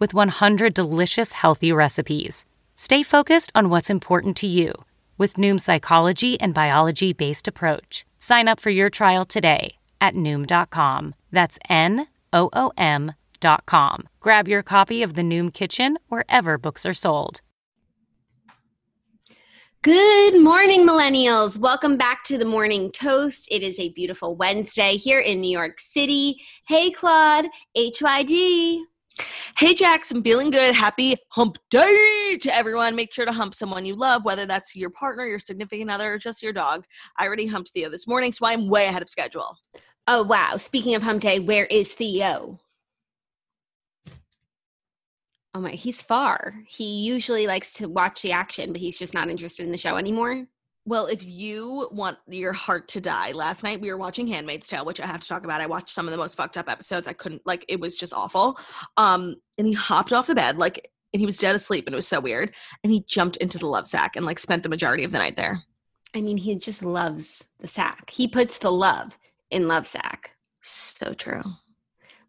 with 100 delicious healthy recipes. Stay focused on what's important to you with Noom's psychology and biology based approach. Sign up for your trial today at Noom.com. That's N O O M.com. Grab your copy of the Noom Kitchen wherever books are sold. Good morning, millennials. Welcome back to the Morning Toast. It is a beautiful Wednesday here in New York City. Hey, Claude, HYD. Hey, I'm feeling good. Happy hump day to everyone. Make sure to hump someone you love, whether that's your partner, your significant other, or just your dog. I already humped Theo this morning, so I'm way ahead of schedule. Oh, wow. Speaking of hump day, where is Theo? Oh my, he's far. He usually likes to watch the action, but he's just not interested in the show anymore. Well, if you want your heart to die, last night we were watching Handmaid's Tale, which I have to talk about. I watched some of the most fucked up episodes. I couldn't like it was just awful. Um, and he hopped off the bed like and he was dead asleep and it was so weird. And he jumped into the love sack and like spent the majority of the night there. I mean, he just loves the sack. He puts the love in love sack. So true.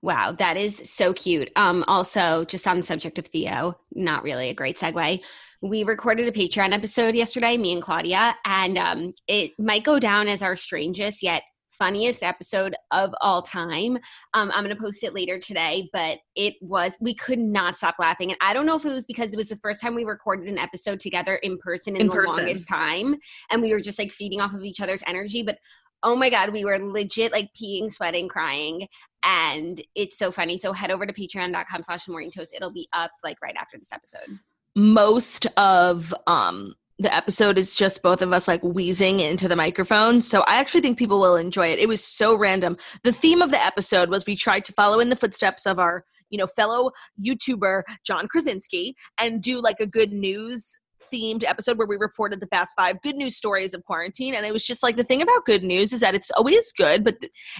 Wow, that is so cute. Um, also, just on the subject of Theo, not really a great segue. We recorded a Patreon episode yesterday, me and Claudia, and um, it might go down as our strangest yet funniest episode of all time. Um, I'm going to post it later today, but it was, we could not stop laughing. And I don't know if it was because it was the first time we recorded an episode together in person in, in the person. longest time. And we were just like feeding off of each other's energy. But oh my god we were legit like peeing sweating crying and it's so funny so head over to patreon.com slash morning toast it'll be up like right after this episode most of um the episode is just both of us like wheezing into the microphone. So I actually think people will enjoy it. It was so random. The theme of the episode was we tried to follow in the footsteps of our, you know, fellow YouTuber John Krasinski and do like a good news themed episode where we reported the fast five good news stories of quarantine. And it was just like the thing about good news is that it's always good, but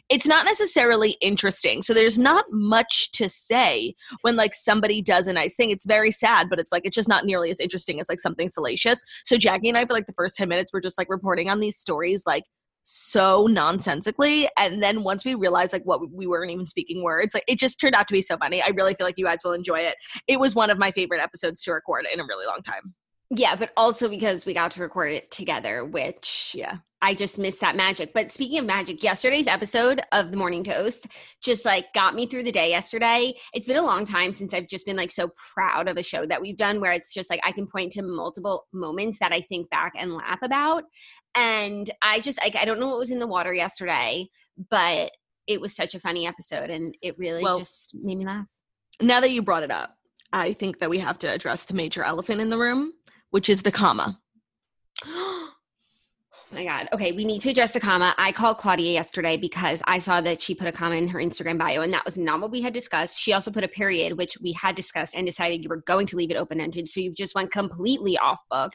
it's not necessarily interesting. So there's not much to say when like somebody does a nice thing. It's very sad, but it's like it's just not nearly as interesting as like something salacious. So Jackie and I, for like the first 10 minutes, were just like reporting on these stories like so nonsensically and then once we realized like what we weren't even speaking words like it just turned out to be so funny i really feel like you guys will enjoy it it was one of my favorite episodes to record in a really long time yeah, but also because we got to record it together, which yeah, I just missed that magic. But speaking of magic, yesterday's episode of the Morning Toast just like got me through the day yesterday. It's been a long time since I've just been like so proud of a show that we've done where it's just like I can point to multiple moments that I think back and laugh about. And I just like I don't know what was in the water yesterday, but it was such a funny episode and it really well, just made me laugh. Now that you brought it up, I think that we have to address the major elephant in the room which is the comma. oh my God. Okay, we need to address the comma. I called Claudia yesterday because I saw that she put a comma in her Instagram bio, and that was not what we had discussed. She also put a period, which we had discussed and decided you were going to leave it open ended. So you just went completely off book.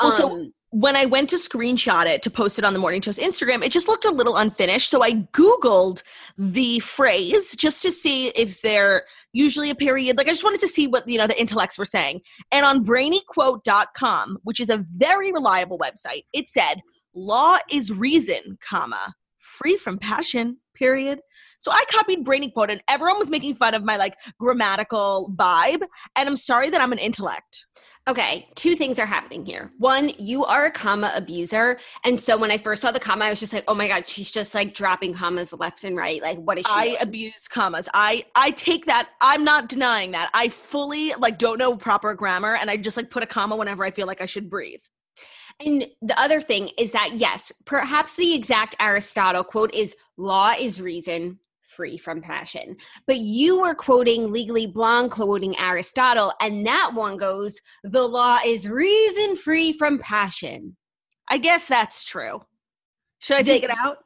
Um, so when I went to screenshot it to post it on the Morning Toast Instagram, it just looked a little unfinished. So I Googled the phrase just to see if there usually a period. Like I just wanted to see what you know the intellects were saying. And on brainyquote.com, which is a very reliable website, it said, law is reason, comma, free from passion, period. So I copied Brainy Quote, and everyone was making fun of my like grammatical vibe. And I'm sorry that I'm an intellect. Okay, two things are happening here. One, you are a comma abuser. And so when I first saw the comma, I was just like, oh my God, she's just like dropping commas left and right. Like, what is she? I doing? abuse commas. I I take that. I'm not denying that. I fully like don't know proper grammar, and I just like put a comma whenever I feel like I should breathe. And the other thing is that, yes, perhaps the exact Aristotle quote is law is reason, free from passion. But you were quoting Legally Blonde, quoting Aristotle, and that one goes, the law is reason free from passion. I guess that's true. Should I take The- it out?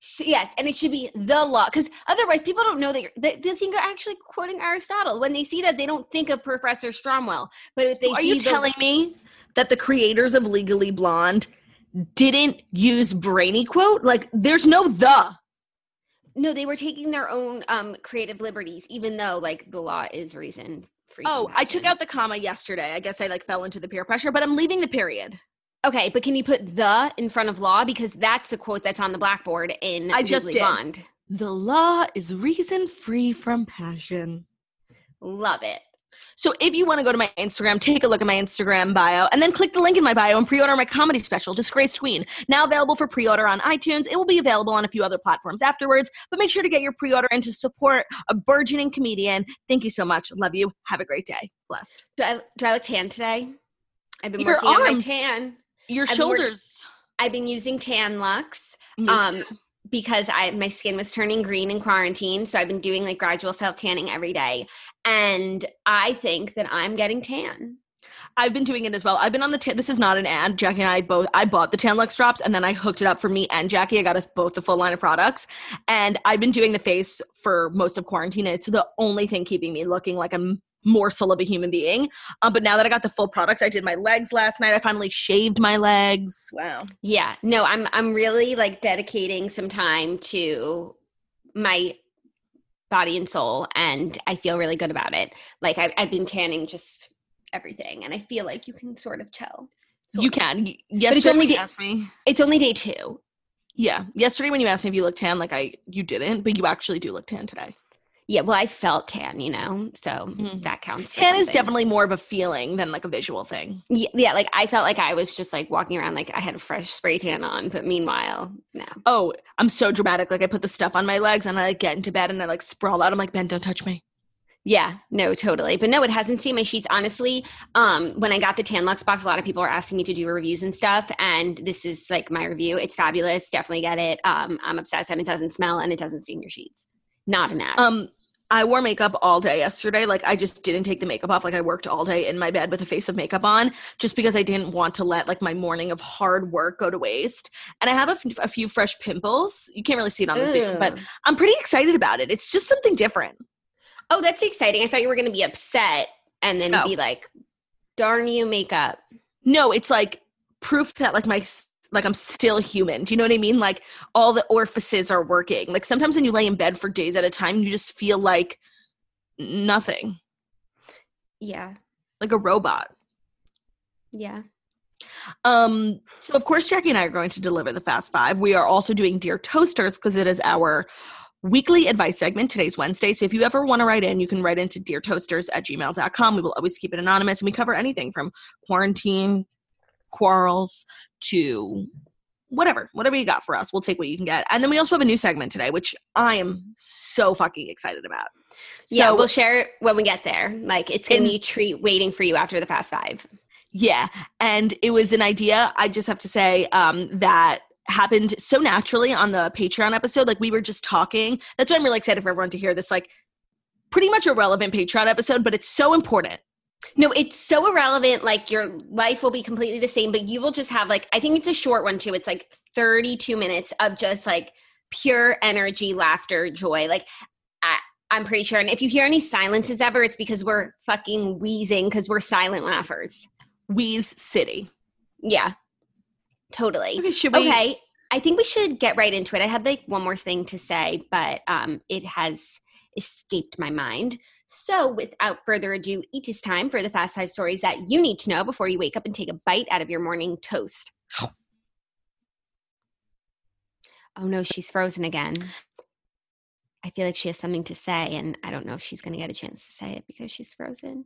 Sh- Yes, and it should be the law because otherwise people don't know that you're, they, they think you're actually quoting Aristotle. When they see that, they don't think of Professor Stromwell. But if they Are see you the- telling me that the creators of Legally Blonde didn't use Brainy Quote? Like, there's no the. no, they were taking their own um, creative liberties, even though like the law is reason free. from Oh, I took out the comma yesterday. I guess I like fell into the peer pressure, but I'm leaving the period. Okay, but can you put the in front of law because that's the quote that's on the blackboard in I just Legally did. Blonde. The law is reason free from passion. Love it. So if you want to go to my Instagram, take a look at my Instagram bio and then click the link in my bio and pre-order my comedy special, Disgraced Queen. Now available for pre-order on iTunes. It will be available on a few other platforms afterwards, but make sure to get your pre-order and to support a burgeoning comedian. Thank you so much. Love you. Have a great day. Blessed. Do I do I look tan today? I've been Your working on my tan. Your I've shoulders. I've been using Tan-Luxe. Me um. Because I my skin was turning green in quarantine. So I've been doing like gradual self tanning every day. And I think that I'm getting tan. I've been doing it as well. I've been on the tan. This is not an ad. Jackie and I both. I bought the Tan Tan-Luxe drops and then I hooked it up for me and Jackie. I got us both the full line of products, and I've been doing the face for most of quarantine. It's the only thing keeping me looking like a m- morsel of a human being. Um, but now that I got the full products, I did my legs last night. I finally shaved my legs. Wow. Yeah. No, I'm I'm really like dedicating some time to my body and soul and I feel really good about it. Like I I've been tanning just everything and I feel like you can sort of tell. Sort You of. can. Y- Yesterday only you asked me. It's only day 2. Yeah, yesterday when you asked me if you look tan, like I, you didn't, but you actually do look tan today. Yeah, well I felt tan, you know. So Mhm. that counts. Tan is definitely more of a feeling than like a visual thing. yeah, yeah, like I felt like I was just like walking around like I had a fresh spray tan on, but meanwhile, no. Oh, I'm so dramatic. Like I put the stuff on my legs and I like get into bed and I like sprawl out. I'm like, Ben, don't touch me. Yeah, no, totally. But no, it hasn't seen my sheets. Honestly, um, when I got the Tan-Luxe box, a lot of people are asking me to do reviews and stuff. And this is like my review. It's fabulous. Definitely get it. Um, I'm obsessed and it doesn't smell and it doesn't stain your sheets. Not an ad. Um, I wore makeup all day yesterday. Like I just didn't take the makeup off. Like I worked all day in my bed with a face of makeup on, just because I didn't want to let like my morning of hard work go to waste. And I have a, f- a few fresh pimples. You can't really see it on the Zoom, but I'm pretty excited about it. It's just something different. oh, that's exciting. I thought you were going to be upset and then No. be like, darn you, makeup. No, it's like proof that like my like I'm still human. Do you know what I mean? Like all the orifices are working. Like sometimes when you lay in bed for days at a time, you just feel like nothing, Yeah. like a robot. Yeah. Um, so of course Jackie and I are going to deliver the Fast Five. We are also doing Dear Toasters because it is our weekly advice segment. Today's Wednesday. So if you ever want to write in, you can write into deartoasters at gmail.com. We will always keep it anonymous and we cover anything from quarantine, quarrels to whatever, whatever you got for us. We'll take what you can get. And then we also have a new segment today, which I am so fucking excited about. yeah, So- we'll share it when we get there. Like it's to be a treat waiting for you after the Fast Five. Yeah. And it was an idea, I just have to say, um, that happened so naturally on the Patreon episode. Like we were just talking. That's why I'm really excited for everyone to hear this, like pretty much irrelevant Patreon episode, but it's so important. No, it's so irrelevant. Like your life will be completely the same, but you will just have like I think it's a short one too. It's like 32 minutes of just like pure energy, laughter, joy. Like I, I'm pretty sure. And if you hear any silences ever, it's because we're fucking wheezing because we're silent laughers. Wheeze City. Yeah, totally. Okay, should we? Okay, I think we should get right into it. I had like one more thing to say, but um, it has escaped my mind. So, without further ado, it is time for the fast five stories that you need to know before you wake up and take a bite out of your morning toast. Oh no, she's frozen again. I feel like she has something to say, and I don't know if she's going to get a chance to say it because she's frozen.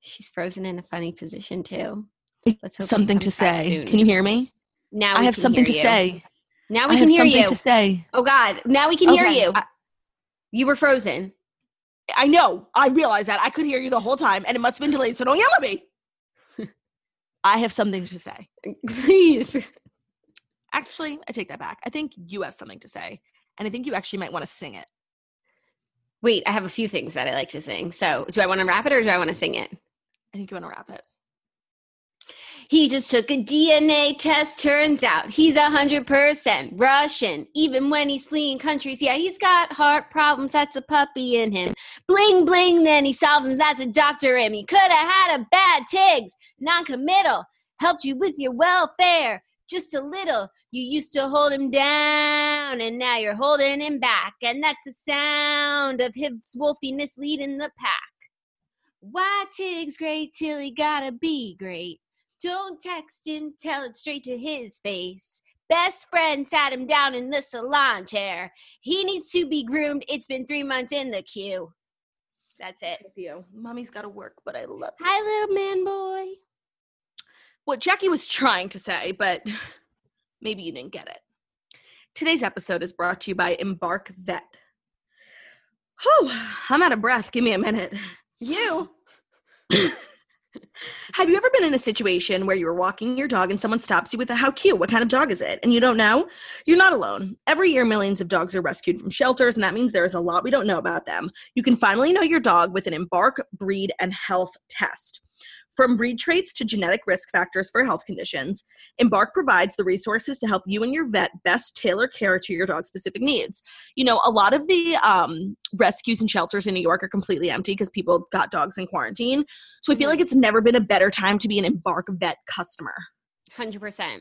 She's frozen in a funny position too. Let's hope something to say. Can you hear me? Now I have something to you. say. Now we I can hear something you. To say. Oh God! Now we can okay. hear you. I, you were frozen. I know. I realize that. I could hear you the whole time, and it must have been delayed. So don't yell at me. I have something to say. Please. Actually, I take that back. I think you have something to say, and I think you actually might want to sing it. Wait, I have a few things that I like to sing. So, do I want to rap it or do I want to sing it? I think you want to rap it. He just took a DNA test. Turns out he's a hundred percent Russian. Even when he's fleeing countries, yeah, he's got heart problems. That's a puppy in him. Bling bling, then he solves them. That's a doctor in me. Could have had a bad tigs, non-committal. Helped you with your welfare just a little. You used to hold him down, and now you're holding him back. And that's the sound of his wolfiness leading the pack. Why Tig's great till he gotta be great? Don't text him, tell it straight to his face. Best friend sat him down in the salon chair. He needs to be groomed. It's been three months in the queue. That's it. You. Mommy's got to work, but I love you. Hi, little man boy. What Jackie was trying to say, but maybe you didn't get it. Today's episode is brought to you by Embark Vet. Oh, I'm out of breath. Give me a minute. You. Have you ever been in a situation where you were walking your dog and someone stops you with a how cute? What kind of dog is it? And you don't know? You're not alone. Every year, millions of dogs are rescued from shelters, and that means there is a lot we don't know about them. You can finally know your dog with an Embark breed and health test. From breed traits to genetic risk factors for health conditions, Embark provides the resources to help you and your vet best tailor care to your dog's specific needs. You know, a lot of the um, rescues and shelters in New York are completely empty because people got dogs in quarantine. So I feel like mm-hmm. it's never been a better time to be an Embark vet customer. 100%.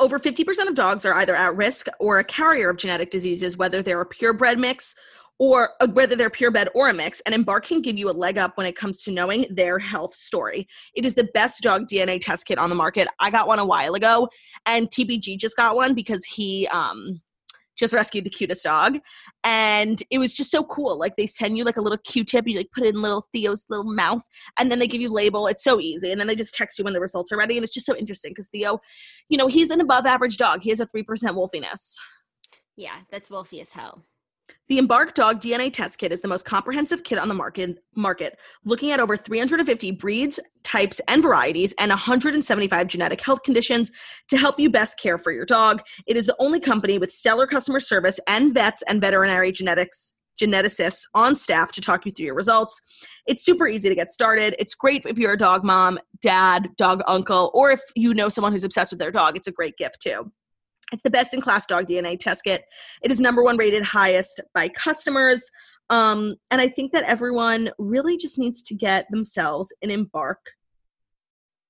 Over 50% of dogs are either at risk or a carrier of genetic diseases, whether they're a purebred mix or uh, whether they're purebred or a mix, and Embark can give you a leg up when it comes to knowing their health story. It is the best dog DNA test kit on the market. I got one a while ago, and TBG just got one because he um just rescued the cutest dog, and it was just so cool. Like they send you like a little Q-tip, you like put it in little Theo's little mouth, and then they give you label. It's so easy, and then they just text you when the results are ready, and it's just so interesting because Theo, you know, he's an above average dog. He has a three percent wolfiness. Yeah, that's wolfy as hell. The Embark Dog DNA Test Kit is the most comprehensive kit on the market, market, looking at over 350 breeds, types, and varieties, and 175 genetic health conditions to help you best care for your dog. It is the only company with stellar customer service and vets and veterinary genetics geneticists on staff to talk you through your results. It's super easy to get started. It's great if you're a dog mom, dad, dog uncle, or if you know someone who's obsessed with their dog. It's a great gift too. It's the best in class dog DNA test kit. It is number one rated highest by customers. Um, and I think that everyone really just needs to get themselves an Embark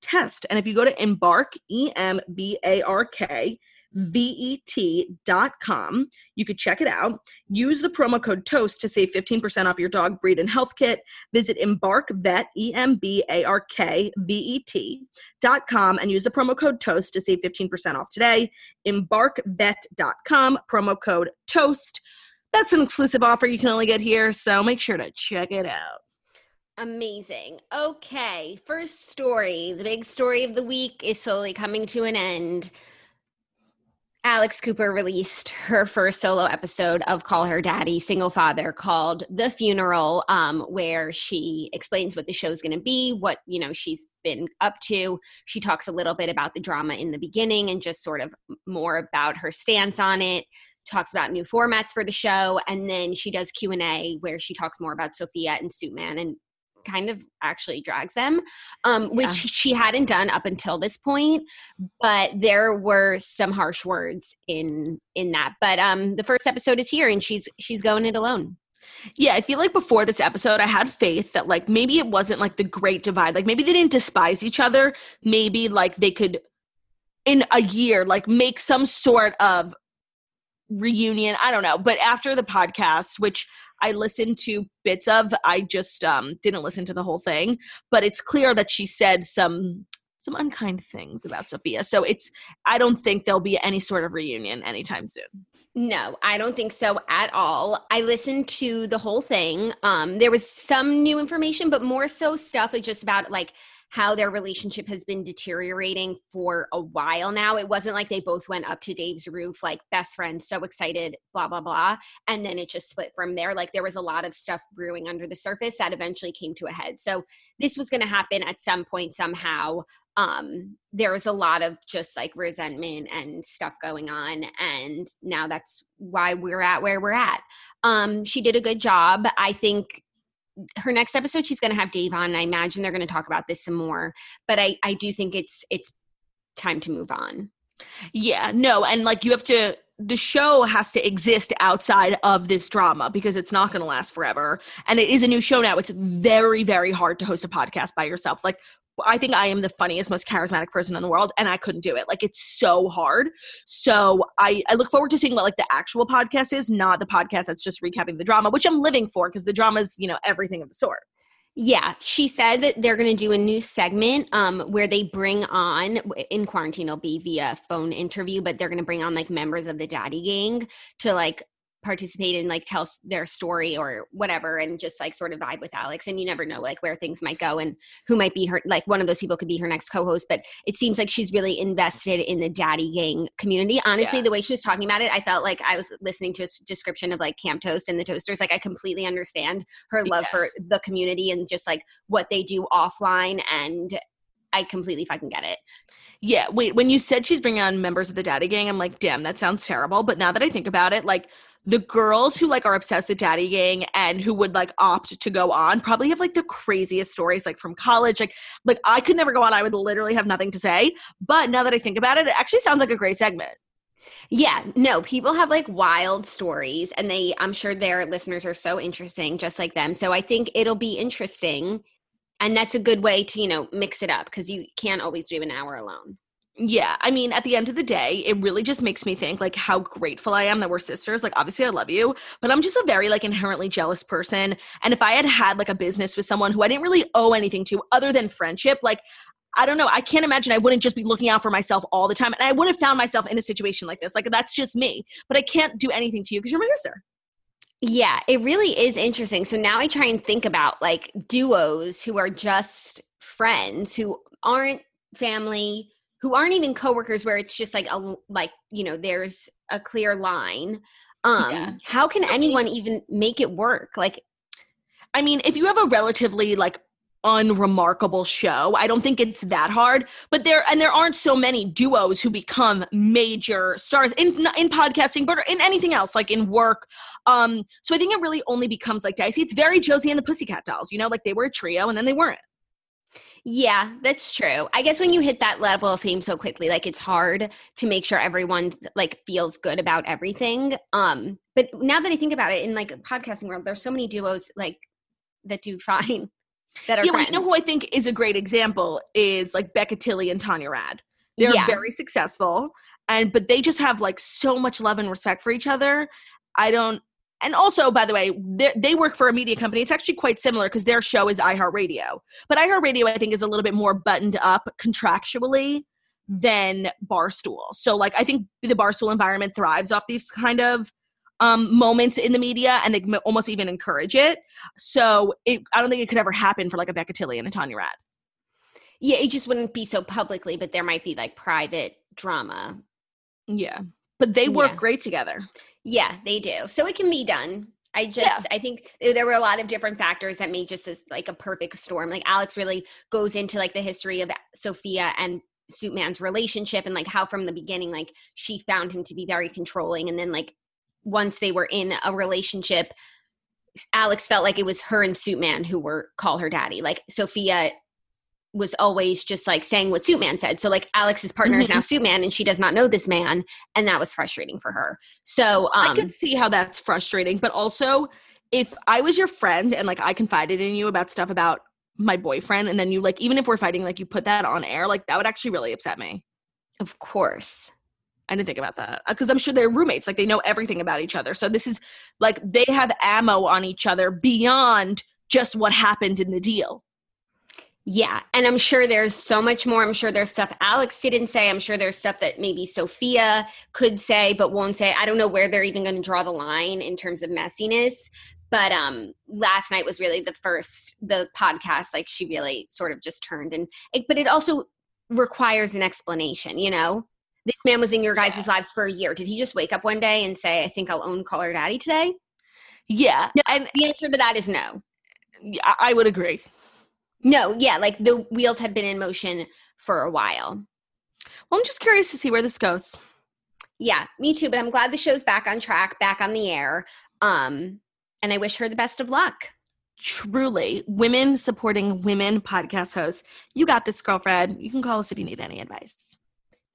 test. And if you go to Embark, E M B A R K, vet.com. You could check it out. Use the promo code TOAST to save 15% off your dog breed and health kit. Visit Embark Vet, E M B A R K V E T.com and use the promo code TOAST to save 15% off today. EmbarkVet.com, promo code TOAST. That's an exclusive offer you can only get here, so make sure to check it out. Amazing. Okay, first story. The big story of the week is slowly coming to an end. Alex Cooper released her first solo episode of Call Her Daddy, Single Father, called The Funeral, um, where she explains what the show's going to be, what you know she's been up to. She talks a little bit about the drama in the beginning and just sort of more about her stance on it. Talks about new formats for the show, and then she does Q and A where she talks more about Sofia and Suitman and kind of actually drags them, um, yeah. which she hadn't done up until this point. But there were some harsh words in in that. But um, the first episode is here, and she's she's going it alone. Yeah, I feel like before this episode, I had faith that like maybe it wasn't like the great divide. Like maybe they didn't despise each other. Maybe like they could in a year like make some sort of reunion. I don't know. But after the podcast, which I listened to bits of. I just um, didn't listen to the whole thing, but it's clear that she said some some unkind things about Sofia. So it's I don't think there'll be any sort of reunion anytime soon. No, I don't think so at all. I listened to the whole thing. Um, there was some new information, but more so stuff just about like how their relationship has been deteriorating for a while now. It wasn't like they both went up to Dave's roof like best friends, so excited, blah, blah, blah. And then it just split from there. Like there was a lot of stuff brewing under the surface that eventually came to a head. So this was going to happen at some point somehow. Um, there was a lot of just like resentment and stuff going on. And now that's why we're at where we're at. Um, she did a good job. I think her next episode she's going to have Dave on and I imagine they're going to talk about this some more but I I do think it's it's time to move on. Yeah, no, and like you have to the show has to exist outside of this drama because it's not going to last forever and it is a new show now. It's very very hard to host a podcast by yourself. Like I think I am the funniest, most charismatic person in the world, and I couldn't do it. Like it's so hard. So I, I look forward to seeing what like the actual podcast is, not the podcast that's just recapping the drama, which I'm living for because the drama is, you know, everything of the sort. Yeah, she said that they're going to do a new segment um, where they bring on in quarantine. It'll be via phone interview, but they're going to bring on like members of the Daddy Gang to like participate and like tell their story or whatever and just like sort of vibe with Alex and you never know like where things might go and who might be her like one of those people could be her next co-host but it seems like she's really invested in the daddy gang community honestly yeah. the way she was talking about it I felt like I was listening to a description of like Camp Toast and the Toasters like I completely understand her love yeah. for the community and just like what they do offline and I completely fucking get it. Yeah, wait, when you said she's bringing on members of the daddy gang, I'm like, damn, that sounds terrible. But now that I think about it, like the girls who like are obsessed with daddy gang and who would like opt to go on probably have like the craziest stories like from college like like i could never go on. I would literally have nothing to say. But now that i think about it it actually sounds like a great segment. Yeah, no, people have like wild stories and they I'm sure their listeners are so interesting just like them. So I think it'll be interesting and that's a good way to, you know, mix it up because you can't always do an hour alone yeah i mean at the end of the day it really just makes me think like how grateful i am that we're sisters like obviously i love you but i'm just a very like inherently jealous person and if i had had like a business with someone who i didn't really owe anything to other than friendship like I don't know. I can't imagine I wouldn't just be looking out for myself all the time. And I would have found myself in a situation like this. Like, that's just me. But I can't do anything to you because you're my sister. Yeah, it really is interesting. So now I try and think about like duos who are just friends, who aren't family, who aren't even coworkers where it's just like a like you know there's a clear line. Um yeah. how can anyone even make it work? Like i mean if you have a relatively like unremarkable show i don't think it's that hard but there and there aren't so many duos who become major stars in in podcasting but in anything else like in work. Um so i think it really only becomes like dicey. It's very josie and the pussycat dolls you know like they were a trio and then they weren't yeah, that's true. I guess when you hit that level of fame so quickly, like it's hard to make sure everyone like feels good about everything. Um, but now that I think about it, in like podcasting world, there's so many duos like that do fine. That are yeah, you know who I think is a great example is like Becca Tilley and Tanya Rad. They're yeah. very successful, and but they just have like so much love and respect for each other. I don't and also, by the way, they work for a media company. It's actually quite similar because their show is iHeartRadio. But iHeartRadio, I think, is a little bit more buttoned up contractually than Barstool. So, like, I think the Barstool environment thrives off these kind of um, moments in the media, and they almost even encourage it. So, it, I don't think it could ever happen for like a Becca Tilley and a Tanya Rad. Yeah, it just wouldn't be so publicly, but there might be like private drama. Yeah, but they work yeah. great together. Yeah, they do. So it can be done. I just yeah. I think there were a lot of different factors that made just this like a perfect storm. Like Alex really goes into like the history of Sofia and Suitman's relationship and like how from the beginning like she found him to be very controlling and then like once they were in a relationship Alex felt like it was her and Suitman who were call her daddy. Like Sofia was always just like saying what Suitman said. So like Alex's partner mm-hmm. is now mm-hmm. Suitman and she does not know this man and that was frustrating for her. So um, I could see how that's frustrating, but also if I was your friend and like I confided in you about stuff about my boyfriend and then you like even if we're fighting like you put that on air, like that would actually really upset me. Of course. I didn't think about that because I'm sure they're roommates. Like they know everything about each other. So this is like they have ammo on each other beyond just what happened in the deal. Yeah. And I'm sure there's so much more. I'm sure there's stuff Alex didn't say. I'm sure there's stuff that maybe Sofia could say but won't say. I don't know where they're even going to draw the line in terms of messiness. But um last night was really the first the podcast like she really sort of just turned and it, but it also requires an explanation, you know? This man was in your guys' lives for a year. Did he just wake up one day and say, I think I'll own Call Her Daddy today? Yeah. No, and the answer to that is no. I would agree. No, yeah, like the wheels have been in motion for a while. Well, I'm just curious to see where this goes. Yeah, me too, but I'm glad the show's back on track, back on the air. Um and I wish her the best of luck. Truly, women supporting women podcast hosts. You got this, girlfriend. You can call us if you need any advice.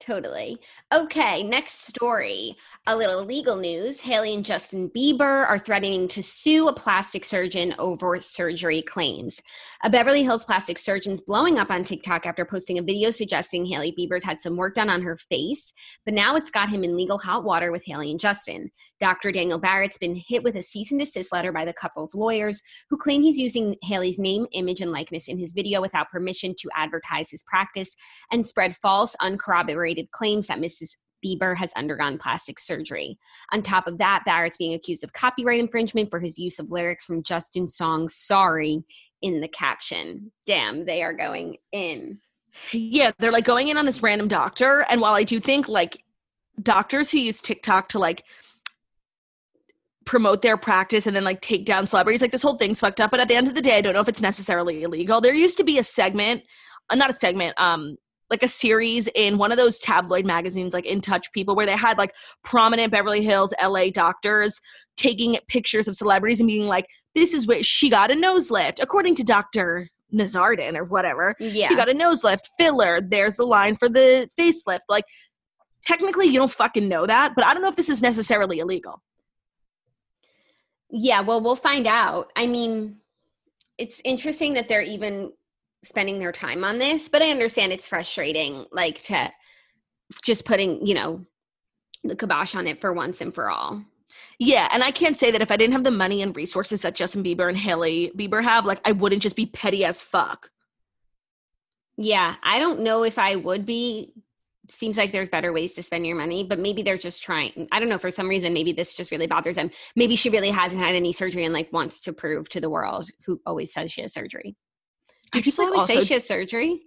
Totally. Okay, next story. A little legal news. Hailey and Justin Bieber are threatening to sue a plastic surgeon over surgery claims. A Beverly Hills plastic surgeon's blowing up on TikTok after posting a video suggesting Hailey Bieber's had some work done on her face, but now it's got him in legal hot water with Hailey and Justin. Dr. Daniel Barrett's been hit with a cease and desist letter by the couple's lawyers, who claim he's using Hailey's name, image, and likeness in his video without permission to advertise his practice and spread false, uncorroborated claims that Mrs. Bieber has undergone plastic surgery. On top of that, Barrett's being accused of copyright infringement for his use of lyrics from Justin's song Sorry in the caption. Damn, they are going in. Yeah, they're like going in on this random doctor. And while I do think like doctors who use TikTok to like promote their practice and then like take down celebrities, like this whole thing's fucked up. But at the end of the day, I don't know if it's necessarily illegal. There used to be a segment, uh, not a segment, um, like a series in one of those tabloid magazines, like In Touch People, where they had like prominent Beverly Hills, LA doctors taking pictures of celebrities and being like, this is what she got a nose lift, according to Dr. Nazardin or whatever. Yeah. She got a nose lift, filler. There's the line for the facelift. Like, technically, you don't fucking know that, but I don't know if this is necessarily illegal. Yeah, well, we'll find out. I mean, it's interesting that they're even spending their time on this, but I understand it's frustrating, like to just putting, you know, the kibosh on it for once and for all. Yeah, and I can't say that if I didn't have the money and resources that Justin Bieber and Hailey Bieber have, like I wouldn't just be petty as fuck. Yeah, I don't know if I would be. Seems like there's better ways to spend your money, but maybe they're just trying. I don't know. For some reason, maybe this just really bothers them. Maybe she really hasn't had any surgery and like wants to prove to the world who always says she has surgery. Just, people like, always say she has surgery?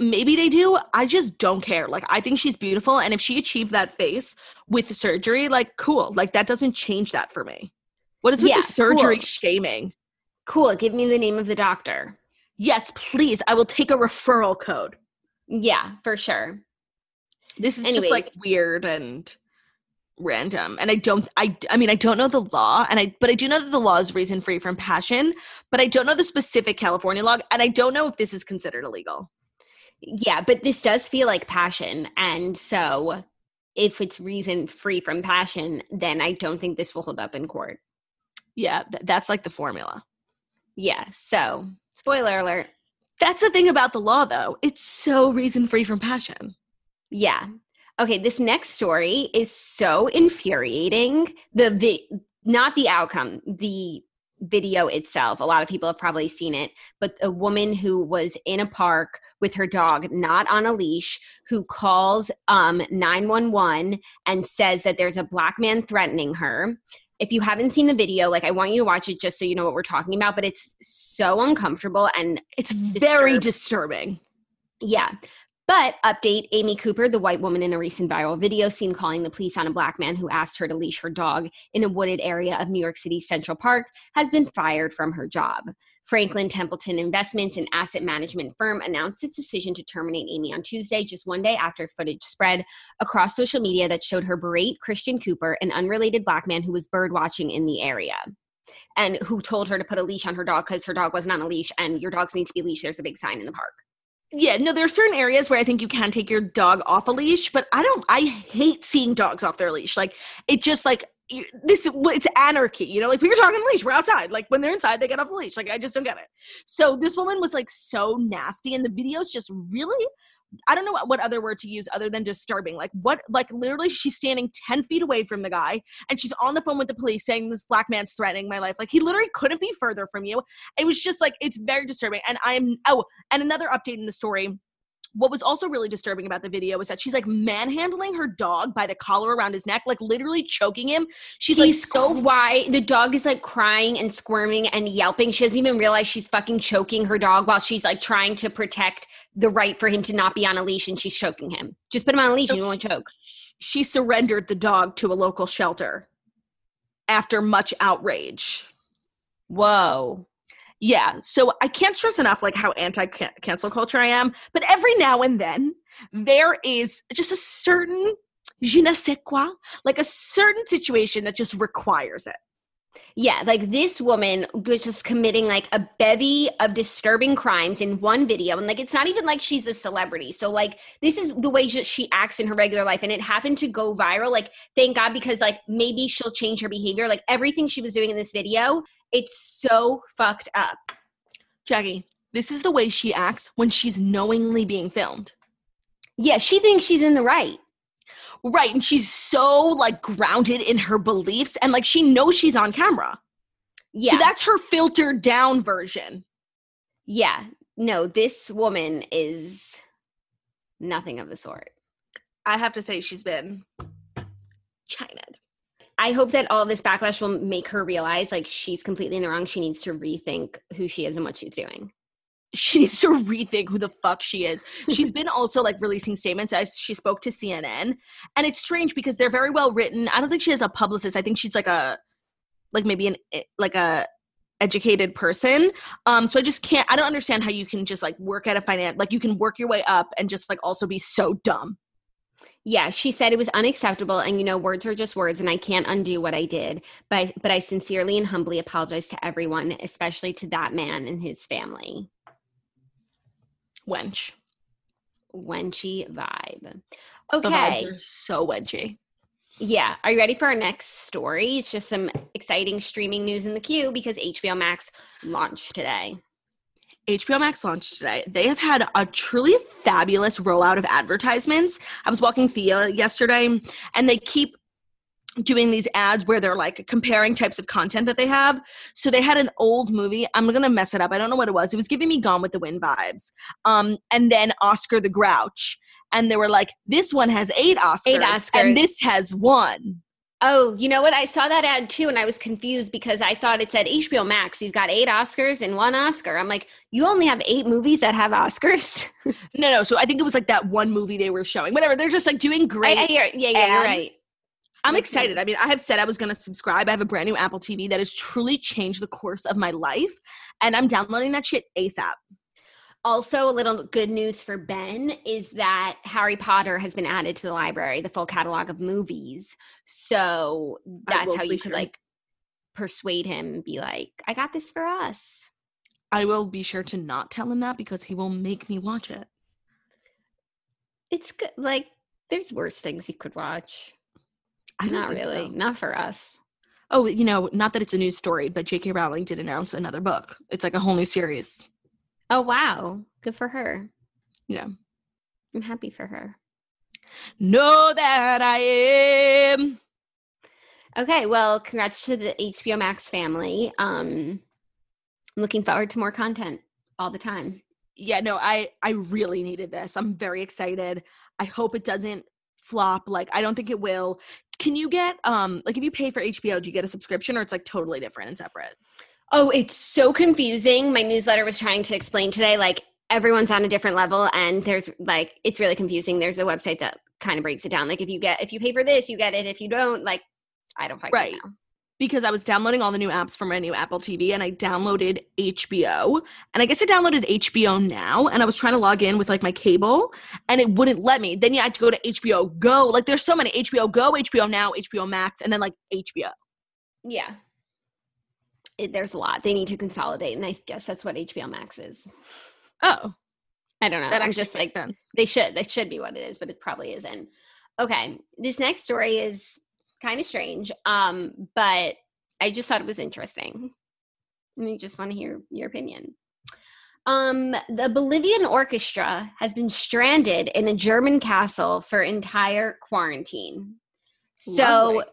Maybe they do. I just don't care. Like I think she's beautiful and if she achieved that face with surgery, like cool. Like that doesn't change that for me. What is with Yeah, the surgery cool. shaming? Cool. Give me the name of the doctor. Yes, please. I will take a referral code. Yeah, for sure. This is Anyways. just like weird and random and i don't i i mean i don't know the law and i but i do know that the law is reason free from passion but i don't know the specific california law and i don't know if this is considered illegal Yeah, but this does feel like passion. And so if it's reason free from passion, then I don't think this will hold up in court. yeah th- that's like the formula Yeah. So, spoiler alert. that's the thing about the law though it's so reason free from passion Yeah. Okay, this next story is so infuriating. The vi- not the outcome, the video itself. A lot of people have probably seen it, but a woman who was in a park with her dog not on a leash who calls um 911 and says that there's a black man threatening her. If you haven't seen the video, like I want you to watch it just so you know what we're talking about, but it's so uncomfortable and it's very disturbing yeah. But update Amy Cooper, the white woman in a recent viral video seen calling the police on a black man who asked her to leash her dog in a wooded area of New York City's Central Park, has been fired from her job. Franklin Templeton Investments, an asset management firm, announced its decision to terminate Amy on Tuesday, just one day after footage spread across social media that showed her berate Christian Cooper, an unrelated black man who was bird watching in the area. And who told her to put a leash on her dog because her dog wasn't on a leash and your dogs need to be leashed. There's a big sign in the park. Yeah no there are certain areas where i think you can take your dog off a leash but i don't i hate seeing dogs off their leash. Like it just like you- this it's anarchy you know? Like we were talking leash we're outside. Like when they're inside they get off the leash. Like i just don't get it. So this woman was like so nasty and the video's just really i don't know what, other word to use other than disturbing like what like literally she's standing 10 feet away from the guy and she's on the phone with the police saying this black man's threatening my life like he literally couldn't be further from you. It was just like it's very disturbing and i'm oh and another update in the story what was also really disturbing about the video was that she's like manhandling her dog by the collar around his neck, like literally choking him. She's like so why the dog is like crying and squirming and yelping. She doesn't even realize she's fucking choking her dog while she's like trying to protect the right for him to not be on a leash and she's choking him. Just put him on a leash and you won't choke. she surrendered the dog to a local shelter after much outrage. Whoa. Yeah, so I can't stress enough like how anti cancel culture I am, but every now and then there is just a certain je ne sais quoi, like a certain situation that just requires it. Yeah, like this woman was just committing like a bevy of disturbing crimes in one video. And like it's not even like she's a celebrity. So like this is the way she acts in her regular life. And it happened to go viral. Like, thank God, because like maybe she'll change her behavior. Like everything she was doing in this video, it's so fucked up. Jackie, this is the way she acts when she's knowingly being filmed. Yeah, she thinks she's in the right. Right, and she's so like grounded in her beliefs and like she knows she's on camera. Yeah. So that's her filtered down version. yeah. No, this woman is nothing of the sort. I have to say she's been China. I hope that all this backlash will make her realize like she's completely in the wrong. She needs to rethink who she is and what she's doing. She needs to rethink who the fuck she is. She's been also like releasing statements as she spoke to CNN. And it's strange because they're very well written. I don't think she has a publicist. I think she's like a like maybe an eh, like a educated person. Um so I just can't I don't understand how you can just like work at a finance like you can work your way up and just like also be so dumb. Yeah, she said it was unacceptable and you know words are just words and I can't undo what I did, but but I sincerely and humbly apologize to everyone, especially to that man and his family. Wench. Wenchy vibe. The Okay. vibes are so wenchy. Yeah. Are you ready for our next story? It's just some exciting streaming news in the queue because HBO Max launched today. HBO Max launched today. They have had a truly fabulous rollout of advertisements. I was walking Theo yesterday, and they keep doing these ads where they're like comparing types of content that they have. So they had an old movie. I'm gonna mess it up. I don't know what it was. It was giving me Gone with the Wind vibes. Um, and then Oscar the Grouch. And they were like, this one has eight Oscars, Eight Oscars. and this has one. Oh, you know what? I saw that ad too, and I was confused because I thought it said HBO Max. You've got eight Oscars and one Oscar. I'm like, you only have eight movies that have Oscars. No, no. So I think it was like that one movie they were showing. Whatever. They're just like doing great. I hear, yeah, yeah, you're right. I'm excited. I mean, I have said I was going to subscribe. I have a brand new Apple TV that has truly changed the course of my life, and I'm downloading that shit ASAP. Also, a little good news for Ben is that Harry Potter has been added to the library, the full catalog of movies. So that's how you could sure. like persuade him and be like, I got this for us. I will be sure to not tell him that because he will make me watch it. It's good. Like, there's worse things you could watch. I don't really. so. Not for us. Oh, you know, not that it's a news story, but J.K. Rowling did announce another book. It's like a whole new series. Oh, wow. Good for her. Yeah. I'm happy for her. know that I am. Okay, well, congrats to the HBO Max family. Um, looking forward to more content all the time. Yeah, no, I I really needed this. I'm very excited. I hope it doesn't flop. Like, I don't think it will. Can you get um like if you pay for HBO, do you get a subscription or it's like totally different and separate? Oh, it's so confusing. My newsletter was trying to explain today, like everyone's on a different level, and there's like it's really confusing. There's a website that kind of breaks it down. Like if you get if you pay for this, you get it. If you don't, like I don't fucking Right. know. because I was downloading all the new apps for my new Apple TV and I downloaded HBO. And I guess I downloaded HBO now and I was trying to log in with like my cable and it wouldn't let me. Then you had to go to HBO Go. Like there's so many HBO Go, HBO Now, HBO Max, and then like HBO. Yeah. It, there's a lot. They need to consolidate, and I guess that's what HBO Max is. Oh, I don't know. that I'm just makes like sense. they should. That should be what it is, but it probably isn't. Okay. This next story is kind of strange. Um, but I just thought it was interesting. And I just want to hear your opinion. Um, the Bolivian orchestra has been stranded in a German castle for entire quarantine. So Lovely.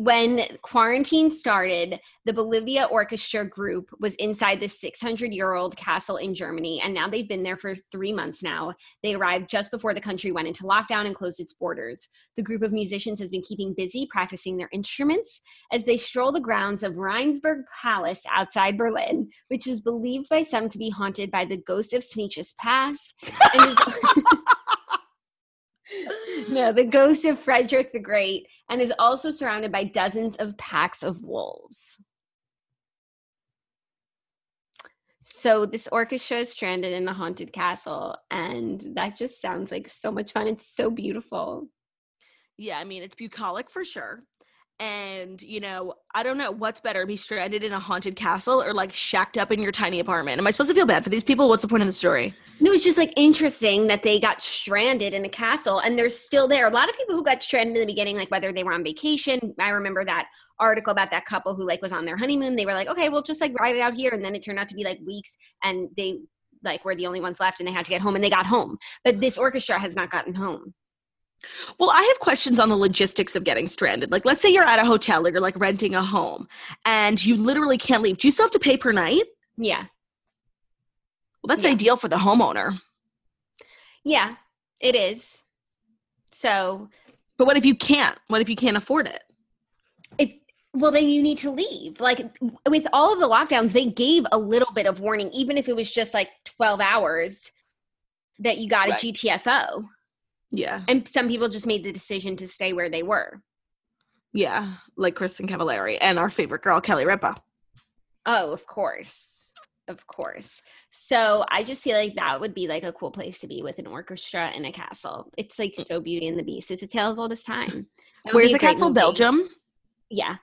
When quarantine started, the Bolivia Orchestra group was inside the 600 year old castle in Germany, and now they've been there for three months now. They arrived just before the country went into lockdown and closed its borders. The group of musicians has been keeping busy practicing their instruments as they stroll the grounds of Rheinsberg Palace outside Berlin, which is believed by some to be haunted by the ghost of Sneetch's past. No, the ghost of Frederick the Great, and is also surrounded by dozens of packs of wolves. So this orchestra is stranded in a haunted castle, and that just sounds like so much fun. It's so beautiful. Yeah, I mean, it's bucolic for sure. And, you know, I don't know what's better, be stranded in a haunted castle or like shacked up in your tiny apartment. Am I supposed to feel bad for these people? What's the point of the story? No, it's just like interesting that they got stranded in a castle and they're still there. A lot of people who got stranded in the beginning, like whether they were on vacation. I remember that article about that couple who like was on their honeymoon. They were like, okay, we'll just like ride it out here. And then it turned out to be like weeks and they like were the only ones left and they had to get home and they got home. But this orchestra has not gotten home. Well, I have questions on the logistics of getting stranded. Like, let's say you're at a hotel or you're like renting a home and you literally can't leave. Do you still have to pay per night? Yeah. Well, that's Yeah. ideal for the homeowner. Yeah, it is. So But what if you can't? What if you can't afford it? it well then you need to leave. Like with all of the lockdowns, they gave a little bit of warning, even if it was just like 12 hours that you got Right. a GTFO. Yeah. And some people just made the decision to stay where they were. Yeah. Like Kristin Cavallari and our favorite girl, Kelly Ripa. Oh, of course. Of course. So I just feel like that would be like a cool place to be with an orchestra and a castle. It's like so Beauty and the Beast. It's a tale as old as time. Where's the castle? movie. Belgium? Yeah.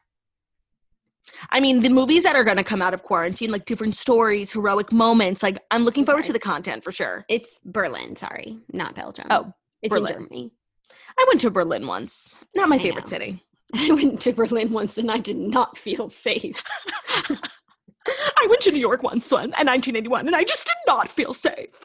I mean, the movies that are going to come out of quarantine, like different stories, heroic moments, like I'm looking forward to the content for sure. It's Berlin, sorry, not Belgium. Oh, it's Berlin. in Germany. I went to Berlin once. Not my I favorite know. city. I went to Berlin once and I did not feel safe. I went to New York once son, in 1981 and I just did not feel safe.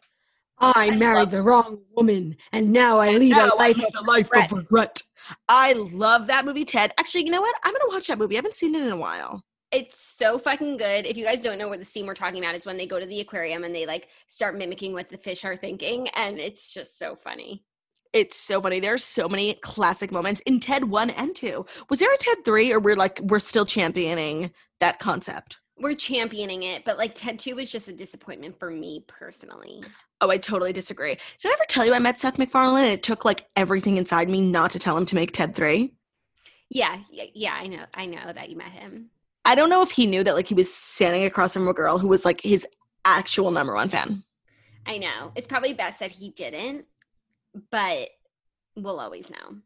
I married the wrong woman and now I lead Now I lead a life of regret. I love that movie, Ted. Actually, you know what? I'm going to watch that movie. I haven't seen it in a while. It's so fucking good. If you guys don't know what the scene we're talking about is when they go to the aquarium and they like start mimicking what the fish are thinking and it's just so funny. It's so funny. There's so many classic moments in Ted 1 and 2. Was there a Ted 3 or we're like we're still championing that concept? We're championing it, but like Ted 2 was just a disappointment for me personally. Oh, I totally disagree. Did I ever tell you I met Seth MacFarlane and it took like everything inside me not to tell him to make Ted 3? Yeah, yeah, yeah, I know. I know that you met him. I don't know if he knew that like he was standing across from a girl who was like his actual number one fan. I know. It's probably best that he didn't, but we'll always know.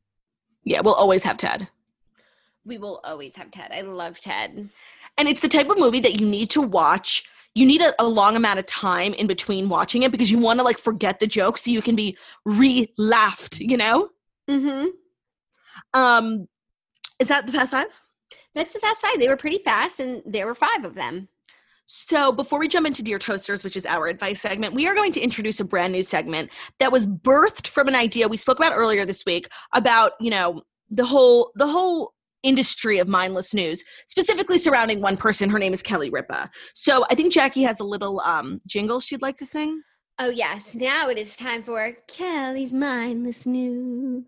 Yeah, we'll always have Ted. We will always have Ted. I love Ted. And it's the type of movie that you need to watch. You need a, a long amount of time in between watching it because you want to like forget the joke so you can be re-laughed, you know? Mm-hmm. Um is that the fast five? That's the fast five. They were pretty fast, and there were five of them. So, before we jump into Dear Toasters, which is our advice segment, we are going to introduce a brand new segment that was birthed from an idea we spoke about earlier this week about, you know, the whole the whole industry of mindless news, specifically surrounding one person. Her name is Kelly Ripa. So, I think Jackie has a little um jingle she'd like to sing. Oh yes, now it is time for Kelly's mindless news.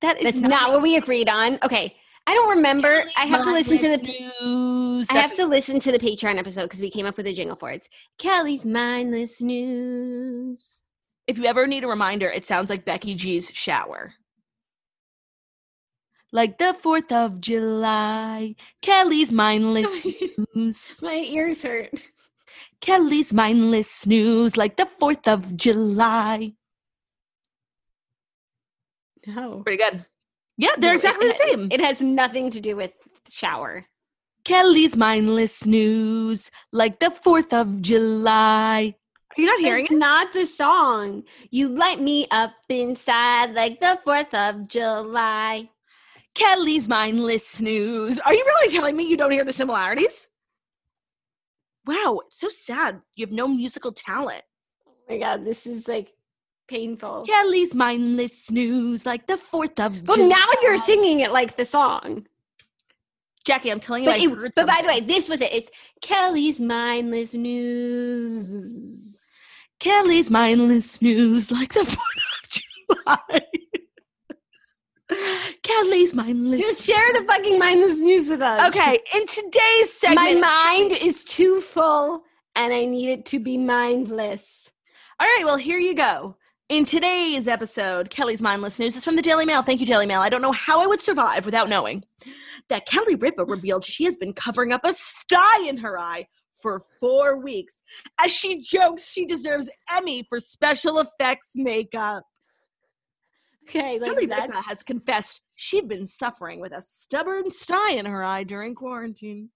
That is That's not what we agreed on. Okay, I don't remember. I have to listen to the. news. I have to listen to the Patreon episode because we came up with a jingle for it. It's Kelly's mindless news. If you ever need a reminder, it sounds like Becky G's shower. Like the 4th of July, Kelly's mindless news. My ears hurt. Kelly's mindless news, like the 4th of July. No, Pretty good. Yeah, they're No, exactly the same. It has nothing to do with shower. Kelly's mindless news, like the 4th of July. Are you not hearing It's it? not the song. You light me up inside like the Fourth of July. Kelly's mindless snooze. Are you really telling me you don't hear the similarities? Wow, it's so sad. You have no musical talent. Oh my god, this is like painful. Kelly's mindless snooze, like the fourth of. But July. now you're singing it like the song. Jackie. I'm telling you, But, it- but by the way, this was it. It's Kelly's mindless news. Kelly's mindless news, like the fourth of July. Kelly's mindless. Just share the fucking mindless news with us. okay, in today's segment. My mind is too full and I need it to be mindless. All right, well, here you go. In today's episode, Kelly's Mindless News is from the Daily Mail. Thank you, Daily Mail. I don't know how I would survive without knowing that Kelly Ripa revealed she has been covering up a sty in her eye for four weeks as she jokes she deserves Emmy for special effects makeup. Okay, like Kelly that's Ripa has confessed she'd been suffering with a stubborn sty in her eye during quarantine.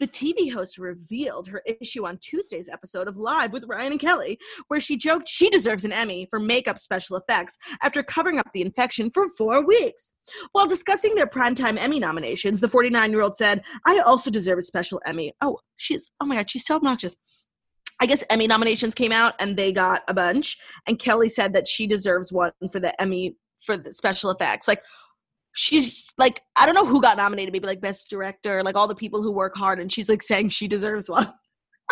The TV host revealed her issue on Tuesday's episode of Live with Ryan and Kelly, where she joked she deserves an Emmy for makeup special effects after covering up the infection for four weeks. While discussing their primetime Emmy nominations, the 49 year old said, I also deserve a special Emmy. Oh, she's, oh my God, she's so obnoxious. I guess Emmy nominations came out and they got a bunch. And Kelly said that she deserves one for the Emmy for the special effects. Like, she's like, I don't know who got nominated, maybe like best director, like all the people who work hard. And she's like saying she deserves one.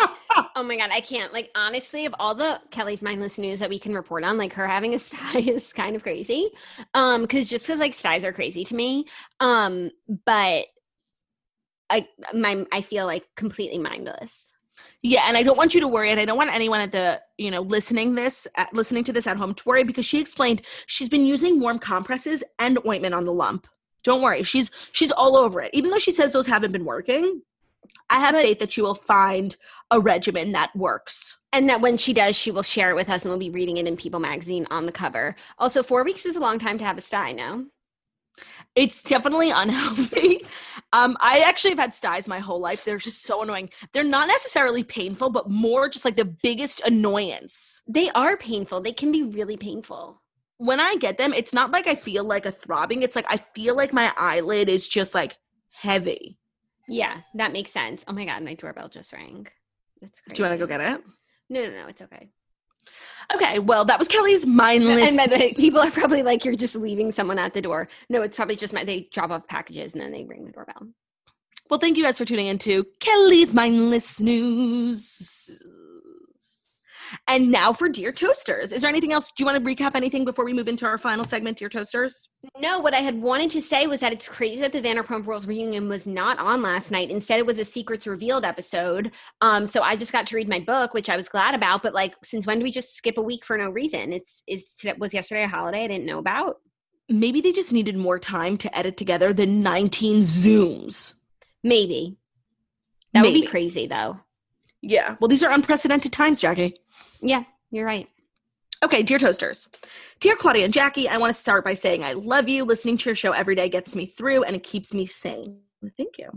oh my god, I can't. Like honestly, of all the Kelly's mindless news that we can report on, like her having a sty is kind of crazy. Um, because just because like styes are crazy to me. Um, but I my I feel like completely mindless. Yeah, and I don't want you to worry, and I don't want anyone at the you know listening this at, listening to this at home to worry because she explained she's been using warm compresses and ointment on the lump. Don't worry, she's she's all over it. Even though she says those haven't been working, I have But- faith that she will find a regimen that works. And that when she does, she will share it with us and we'll be reading it in People magazine on the cover. Also, four weeks is a long time to have a sty, no? It's definitely unhealthy. Um, I actually have had styes my whole life. They're just so annoying. They're not necessarily painful, but more just like the biggest annoyance. They are painful. They can be really painful. when I get them, it's not like I feel like a throbbing. It's like I feel like my eyelid is just like heavy. Yeah, that makes sense. Oh my god, my doorbell just rang. That's crazy. Do you want to go get it? No, no, no, it's okay. Okay, well, that was Kelly's mindless. And by the way, people are probably like, "You're just leaving someone at the door." No, it's probably just my. They drop off packages and then they ring the doorbell. well, thank you guys for tuning into Kelly's mindless news. And now for Dear Toasters. Is there anything else? Do you want to recap anything before we move into our final segment, Dear Toasters? No, what I had wanted to say was that it's crazy that the Vanderpump Rules reunion was not on last night. Instead, it was a Secrets Revealed episode. Um, so I just got to read my book, which I was glad about. But like, since when do we just skip a week for no reason? It's is today was yesterday a holiday I didn't know about? Maybe they just needed more time to edit together the 19 Zooms. Maybe that would be crazy though. Yeah, well, these are unprecedented times, Jackie. Yeah, you're right. Okay, dear toasters. Dear Claudia and Jackie, I want to start by saying I love you. Listening to your show every day gets me through and it keeps me sane. Mm, thank you.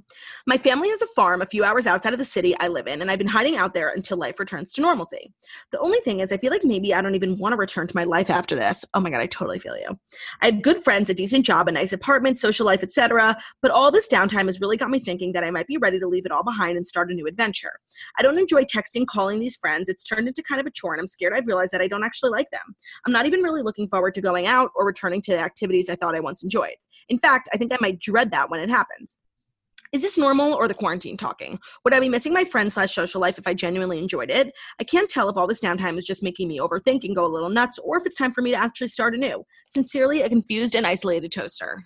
My family has a farm a few hours outside of the city I live in, and I've been hiding out there until life returns to normalcy. The only thing is, I feel like maybe I don't even want to return to my life after this. Oh my God, I totally feel you. I have good friends, a decent job, a nice apartment, social life, etc. But all this downtime has really got me thinking that I might be ready to leave it all behind and start a new adventure. I don't enjoy texting, calling these friends. It's turned into kind of a chore, and I'm scared I've realized that I don't actually like them. I'm not even really looking forward to going out or returning to the activities I thought I once enjoyed. In fact, I think I might dread that when it happens. Is this normal or the quarantine talking? Would I be missing my friends slash social life if I genuinely enjoyed it? I can't tell if all this downtime is just making me overthink and go a little nuts, or if it's time for me to actually start anew. Sincerely, a confused and isolated toaster.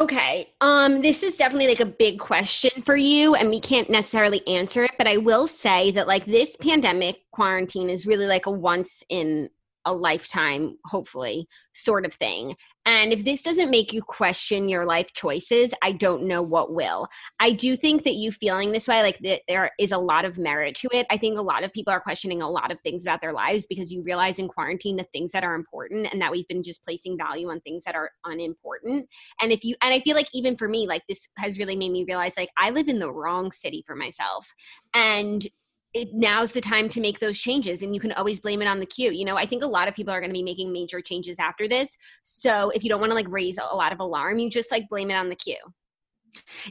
Okay. Um, this is definitely like a big question for you, and we can't necessarily answer it, but I will say that like this pandemic quarantine is really like a once in a lifetime, hopefully, sort of thing. And if this doesn't make you question your life choices, I don't know what will. I do think that you feeling this way, like that there is a lot of merit to it. I think a lot of people are questioning a lot of things about their lives because you realize in quarantine the things that are important and that we've been just placing value on things that are unimportant and if you and i feel like even for me like this has really made me realize like i live in the wrong city for myself and it now's the time to make those changes and you can always blame it on the queue. You know i think a lot of people are going to be making major changes after this. So if you don't want to like raise a lot of alarm you just like blame it on the queue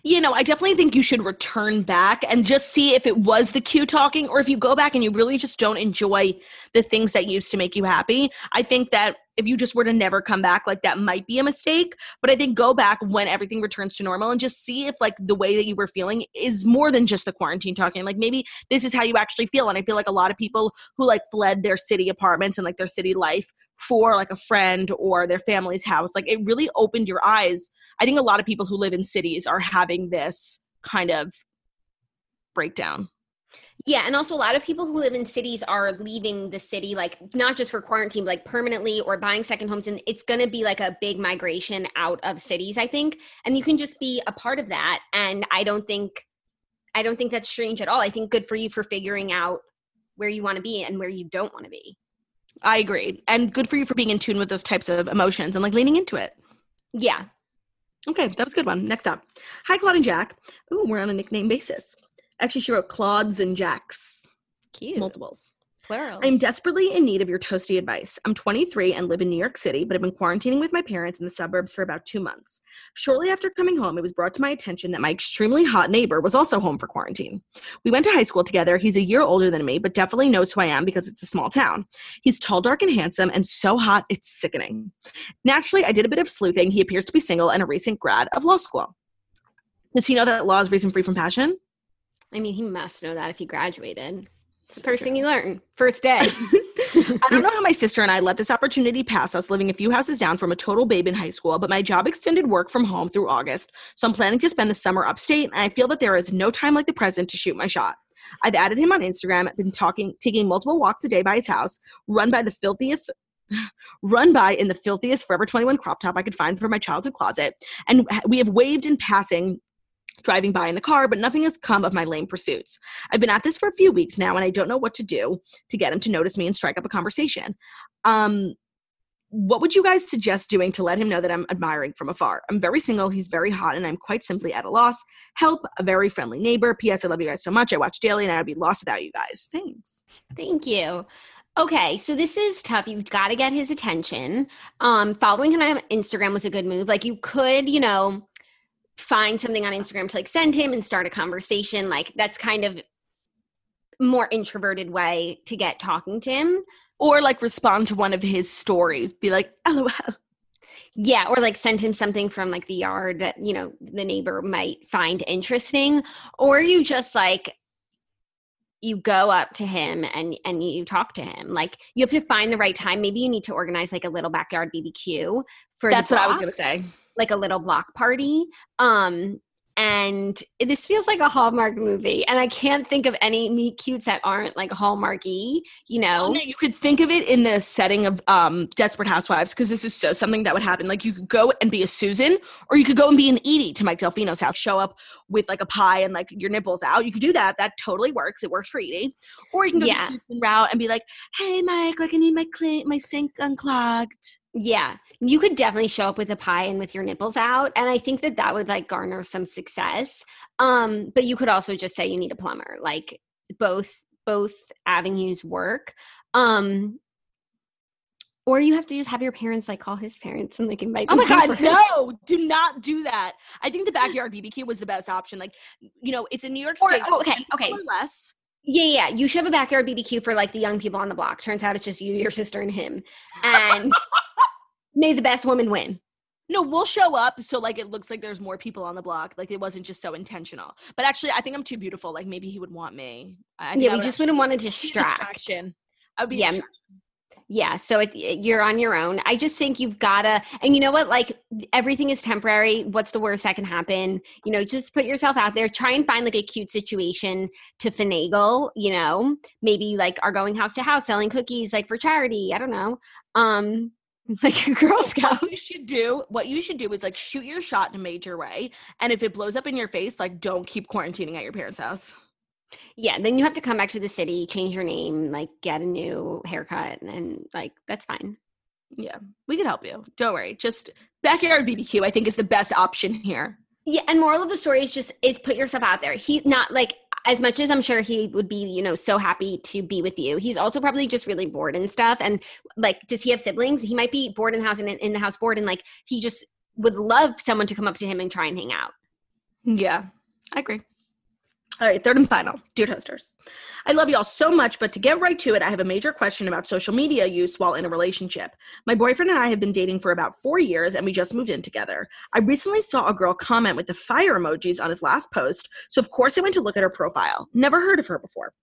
you know, I definitely think you should return back and just see if it was the queue talking or if you go back and you really just don't enjoy the things that used to make you happy. I think that if you just were to never come back, like that might be a mistake. But I think go back when everything returns to normal and just see if like the way that you were feeling is more than just the quarantine talking. Like maybe this is how you actually feel. And I feel like a lot of people who like fled their city apartments and like their city life for like a friend or their family's house. Like it really opened your eyes. I think a lot of people who live in cities are having this kind of breakdown. Yeah, and also a lot of people who live in cities are leaving the city, like not just for quarantine, but like permanently or buying second homes. And it's going to be like a big migration out of cities, I think. And you can just be a part of that. And I don't think, I don't think that's strange at all. I think good for you for figuring out where you want to be and where you don't want to be. I agree. And good for you for being in tune with those types of emotions and like leaning into it. Yeah. Okay, that was a good one. Next up. Hi, Claude and Jack. Ooh, we're on a nickname basis. Actually, she wrote Claudes and Jacks. Cute. Multiples. Plural. I'm desperately in need of your toasty advice. I'm 23 and live in New York City, but have been quarantining with my parents in the suburbs for about two months. Shortly after coming home, it was brought to my attention that my extremely hot neighbor was also home for quarantine. We went to high school together. He's a year older than me, but definitely knows who I am because it's a small town. He's tall, dark, and handsome, and so hot it's sickening. Naturally, I did a bit of sleuthing. He appears to be single and a recent grad of law school. Does he know that law is reason free from passion? I mean, he must know that if he graduated. It's the first thing you learn. First day. I don't know how my sister and I let this opportunity pass us living a few houses down from a total babe in high school, but my job extended work from home through August, so I'm planning to spend the summer upstate, and I feel that there is no time like the present to shoot my shot. I've added him on Instagram, been talking, taking multiple walks a day by his house, run by the filthiest run by in the filthiest Forever 21 crop top I could find from my childhood closet. And we have waved in passing driving by in the car, but nothing has come of my lame pursuits. I've been at this for a few weeks now, and I don't know what to do to get him to notice me and strike up a conversation. Um, what would you guys suggest doing to let him know that I'm admiring from afar? I'm very single, he's very hot, and I'm quite simply at a loss. Help, a very friendly neighbor. P.S. I love you guys so much. I watch daily, and I'd be lost without you guys. Thanks. Thank you. Okay, so this is tough. You've got to get his attention. Um, following him on Instagram was a good move. Like you could, you know, find something on Instagram to like send him and start a conversation. Like that's kind of more introverted way to get talking to him. Or like respond to one of his stories, be like, LOL. Yeah, or like send him something from like the yard that, you know, the neighbor might find interesting. Or you just like you go up to him and and you talk to him like you have to find the right time maybe you need to organize like a little backyard bbq for that's what i was gonna say like a little block party um and this feels like a Hallmark movie. And I can't think of any meet cutes that aren't like Hallmarky, you know. you could think of it in the setting of um, Desperate Housewives because this is so something that would happen. Like you could go and be a Susan, or you could go and be an Edie to Mike Delfino's house. Show up with like a pie and like your nipples out. You could do that. That totally works. It works for Edie. Or you can go yeah. the Susan route and be like, "Hey, Mike, like I need my clean my sink unclogged." Yeah, you could definitely show up with a pie and with your nipples out, and I think that that would like garner some success. Um, but you could also just say you need a plumber. Like both both avenues work. Um, or you have to just have your parents like call his parents and like invite. Them oh my god, no! Do not do that. I think the backyard BBQ was the best option. Like, you know, it's in New York State. Oh, okay, okay. less. Yeah, yeah. You should have a backyard BBQ for like the young people on the block. Turns out it's just you, your sister, and him. And may the best woman win. No, we'll show up so like it looks like there's more people on the block. Like it wasn't just so intentional. But actually, I think I'm too beautiful. Like maybe he would want me. I yeah, we just wouldn't want to distract. Distraction. I would be yeah. Yeah, so it, you're on your own. I just think you've gotta, and you know what? Like everything is temporary. What's the worst that can happen? You know, just put yourself out there. Try and find like a cute situation to finagle. You know, maybe like are going house to house selling cookies like for charity. I don't know. Um, like a Girl Scout. What you should do, what you should do is like shoot your shot in a major way, and if it blows up in your face, like don't keep quarantining at your parents' house. Yeah, then you have to come back to the city, change your name, like get a new haircut, and like that's fine. Yeah, we can help you. Don't worry. Just backyard BBQ, I think, is the best option here. Yeah, and moral of the story is just is put yourself out there. He not like as much as I'm sure he would be, you know, so happy to be with you, he's also probably just really bored and stuff. And like, does he have siblings? He might be bored in the house and in the house bored, and like he just would love someone to come up to him and try and hang out. Yeah, I agree. All right, third and final. Dear Toasters, I love y'all so much, but to get right to it, I have a major question about social media use while in a relationship. My boyfriend and I have been dating for about four years and we just moved in together. I recently saw a girl comment with the fire emojis on his last post, so of course I went to look at her profile. Never heard of her before.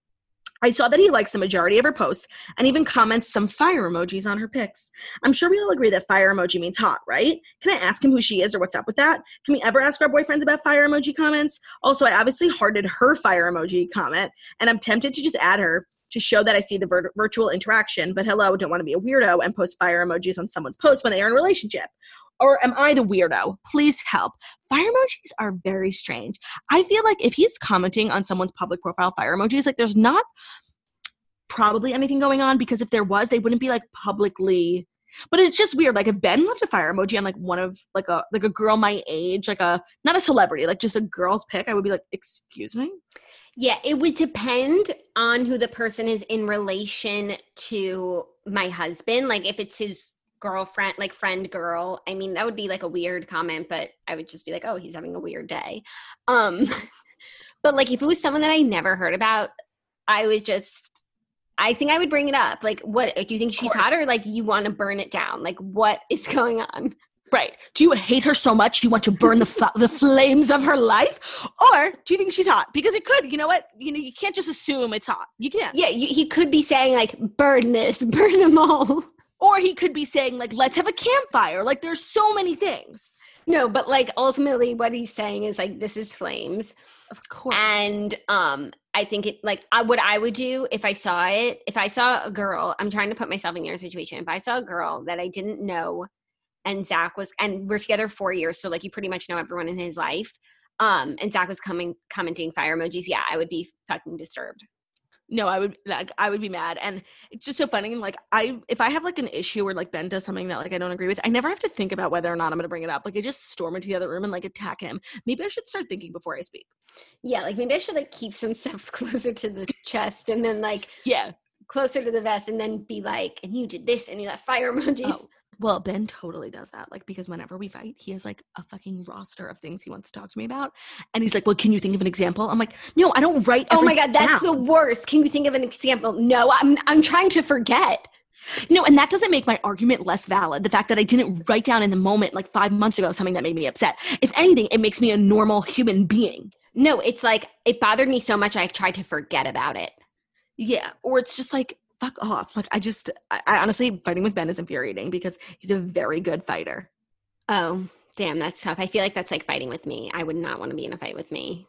I saw that he likes the majority of her posts and even comments some fire emojis on her pics. I'm sure we all agree that fire emoji means hot, right? Can I ask him who she is or what's up with that? Can we ever ask our boyfriends about fire emoji comments? Also, I obviously hearted her fire emoji comment and I'm tempted to just add her to show that I see the vir- virtual interaction, but hello, don't want to be a weirdo and post fire emojis on someone's post when they are in a relationship. Or am I the weirdo? Please help. Fire emojis are very strange. I feel like if he's commenting on someone's public profile fire emojis, like there's not probably anything going on because if there was, they wouldn't be like publicly but it's just weird. Like if Ben left a fire emoji on like one of like a like a girl my age, like a not a celebrity, like just a girl's pic, I would be like, excuse me. Yeah, it would depend on who the person is in relation to my husband. Like if it's his girlfriend, like friend girl, I mean that would be like a weird comment, but I would just be like, oh, he's having a weird day. Um, but like if it was someone that I never heard about, I would just I think I would bring it up. Like, what do you think she's hot, or like you want to burn it down? Like, what is going on? Right. Do you hate her so much you want to burn the the flames of her life, or do you think she's hot? Because it could. You know what? You know you can't just assume it's hot. You can't. Yeah, you, he could be saying like, "Burn this, burn them all," or he could be saying like, "Let's have a campfire." Like, there's so many things. No, but like ultimately, what he's saying is like, "This is flames." Of course. And um, I think it like I, what I would do if I saw it, if I saw a girl, I'm trying to put myself in your situation. If I saw a girl that I didn't know and Zach was and we're together four years, so like you pretty much know everyone in his life. Um, and Zach was coming commenting fire emojis, yeah, I would be fucking disturbed. No i would like i would be mad. And it's just so funny like i if i have like an issue where like ben does something that like i don't agree with i never have to think about whether or not i'm gonna bring it up. Like i just storm into the other room and like attack him. Maybe i should start thinking before i speak. Yeah like maybe i should like keep some stuff closer to the chest and then like yeah. closer to the vest and then be like and you did this and you left fire emojis. Oh, well, Ben totally does that. Like, because whenever we fight, he has like a fucking roster of things he wants to talk to me about. And he's like, Well, can you think of an example? I'm like, No, I don't write. Oh my God, that's down. the worst. Can you think of an example? No, I'm, I'm trying to forget. No, and that doesn't make my argument less valid. The fact that I didn't write down in the moment, like five months ago, something that made me upset. If anything, it makes me a normal human being. No, it's like it bothered me so much I tried to forget about it. Yeah. Or it's just like fuck off. Like I just, I, I honestly, fighting with Ben is infuriating because he's a very good fighter. Oh, damn, that's tough. I feel like that's like fighting with me. I would not want to be in a fight with me.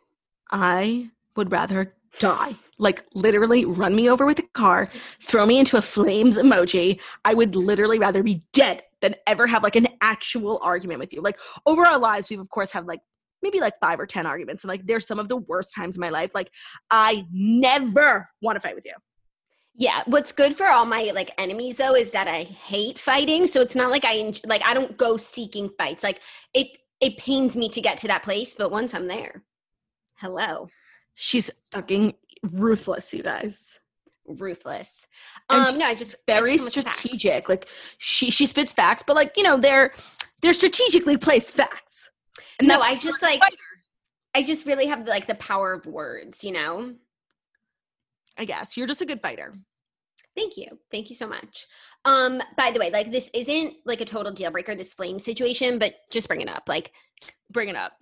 I would rather die. Like literally run me over with a car, throw me into a flames emoji. I would literally rather be dead than ever have like an actual argument with you. Like over our lives, we've of course have like maybe like five or 10 arguments. And like there's some of the worst times in my life. Like I never want to fight with you. Yeah, what's good for all my like enemies though is that I hate fighting, so it's not like I like I don't go seeking fights. Like it it pains me to get to that place, but once I'm there, hello. She's fucking ruthless, you guys. Ruthless. Um no, I just very strategic. Like she she spits facts, but like, you know, they're they're strategically placed facts. And no, I just like I just really have like the power of words, you know? I guess. You're just a good fighter. Thank you. Thank you so much. Um, by the way, like this isn't like a total deal breaker, this flame situation, but just bring it up. Like bring it up.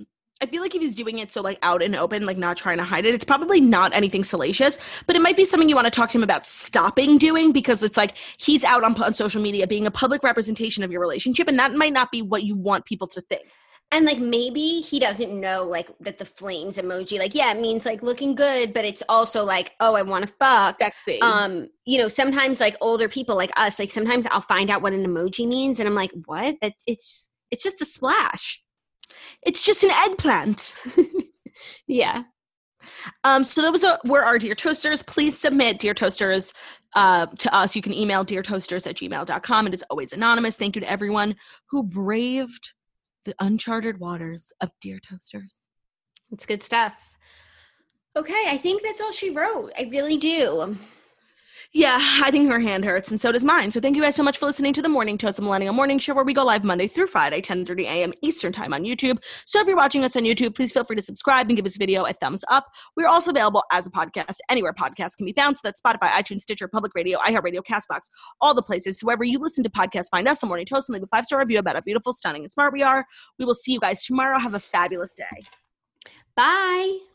I feel like if he's doing it so like out and open, like not trying to hide it, it's probably not anything salacious, but it might be something you want to talk to him about stopping doing because it's like he's out on, on social media being a public representation of your relationship, and that might not be what you want people to think and like maybe he doesn't know like that the flames emoji like yeah it means like looking good but it's also like oh i want to fuck sexy um you know sometimes like older people like us like sometimes i'll find out what an emoji means and i'm like what that it's it's just a splash it's just an eggplant yeah um, so those are, were our Dear Toasters. Please submit Dear Toasters uh, to us. You can email deartoasters at gmail.com. It is always anonymous. Thank you to everyone who braved the uncharted waters of Dear Toasters. It's good stuff. Okay, I think that's all she wrote. I really do. Yeah, I think her hand hurts, and so does mine. So thank you guys so much for listening to the Morning Toast, the Millennial Morning Show, where we go live Monday through Friday, 10:30 a.m. Eastern Time on YouTube. So if you're watching us on YouTube, please feel free to subscribe and give this video a thumbs up. We're also available as a podcast anywhere podcasts can be found. So that's Spotify, iTunes, Stitcher, Public Radio, iHeartRadio, Castbox, all the places. So wherever you listen to podcasts, find us, the Morning Toast, and leave a five star review about how beautiful, stunning, and smart we are. We will see you guys tomorrow. Have a fabulous day. Bye.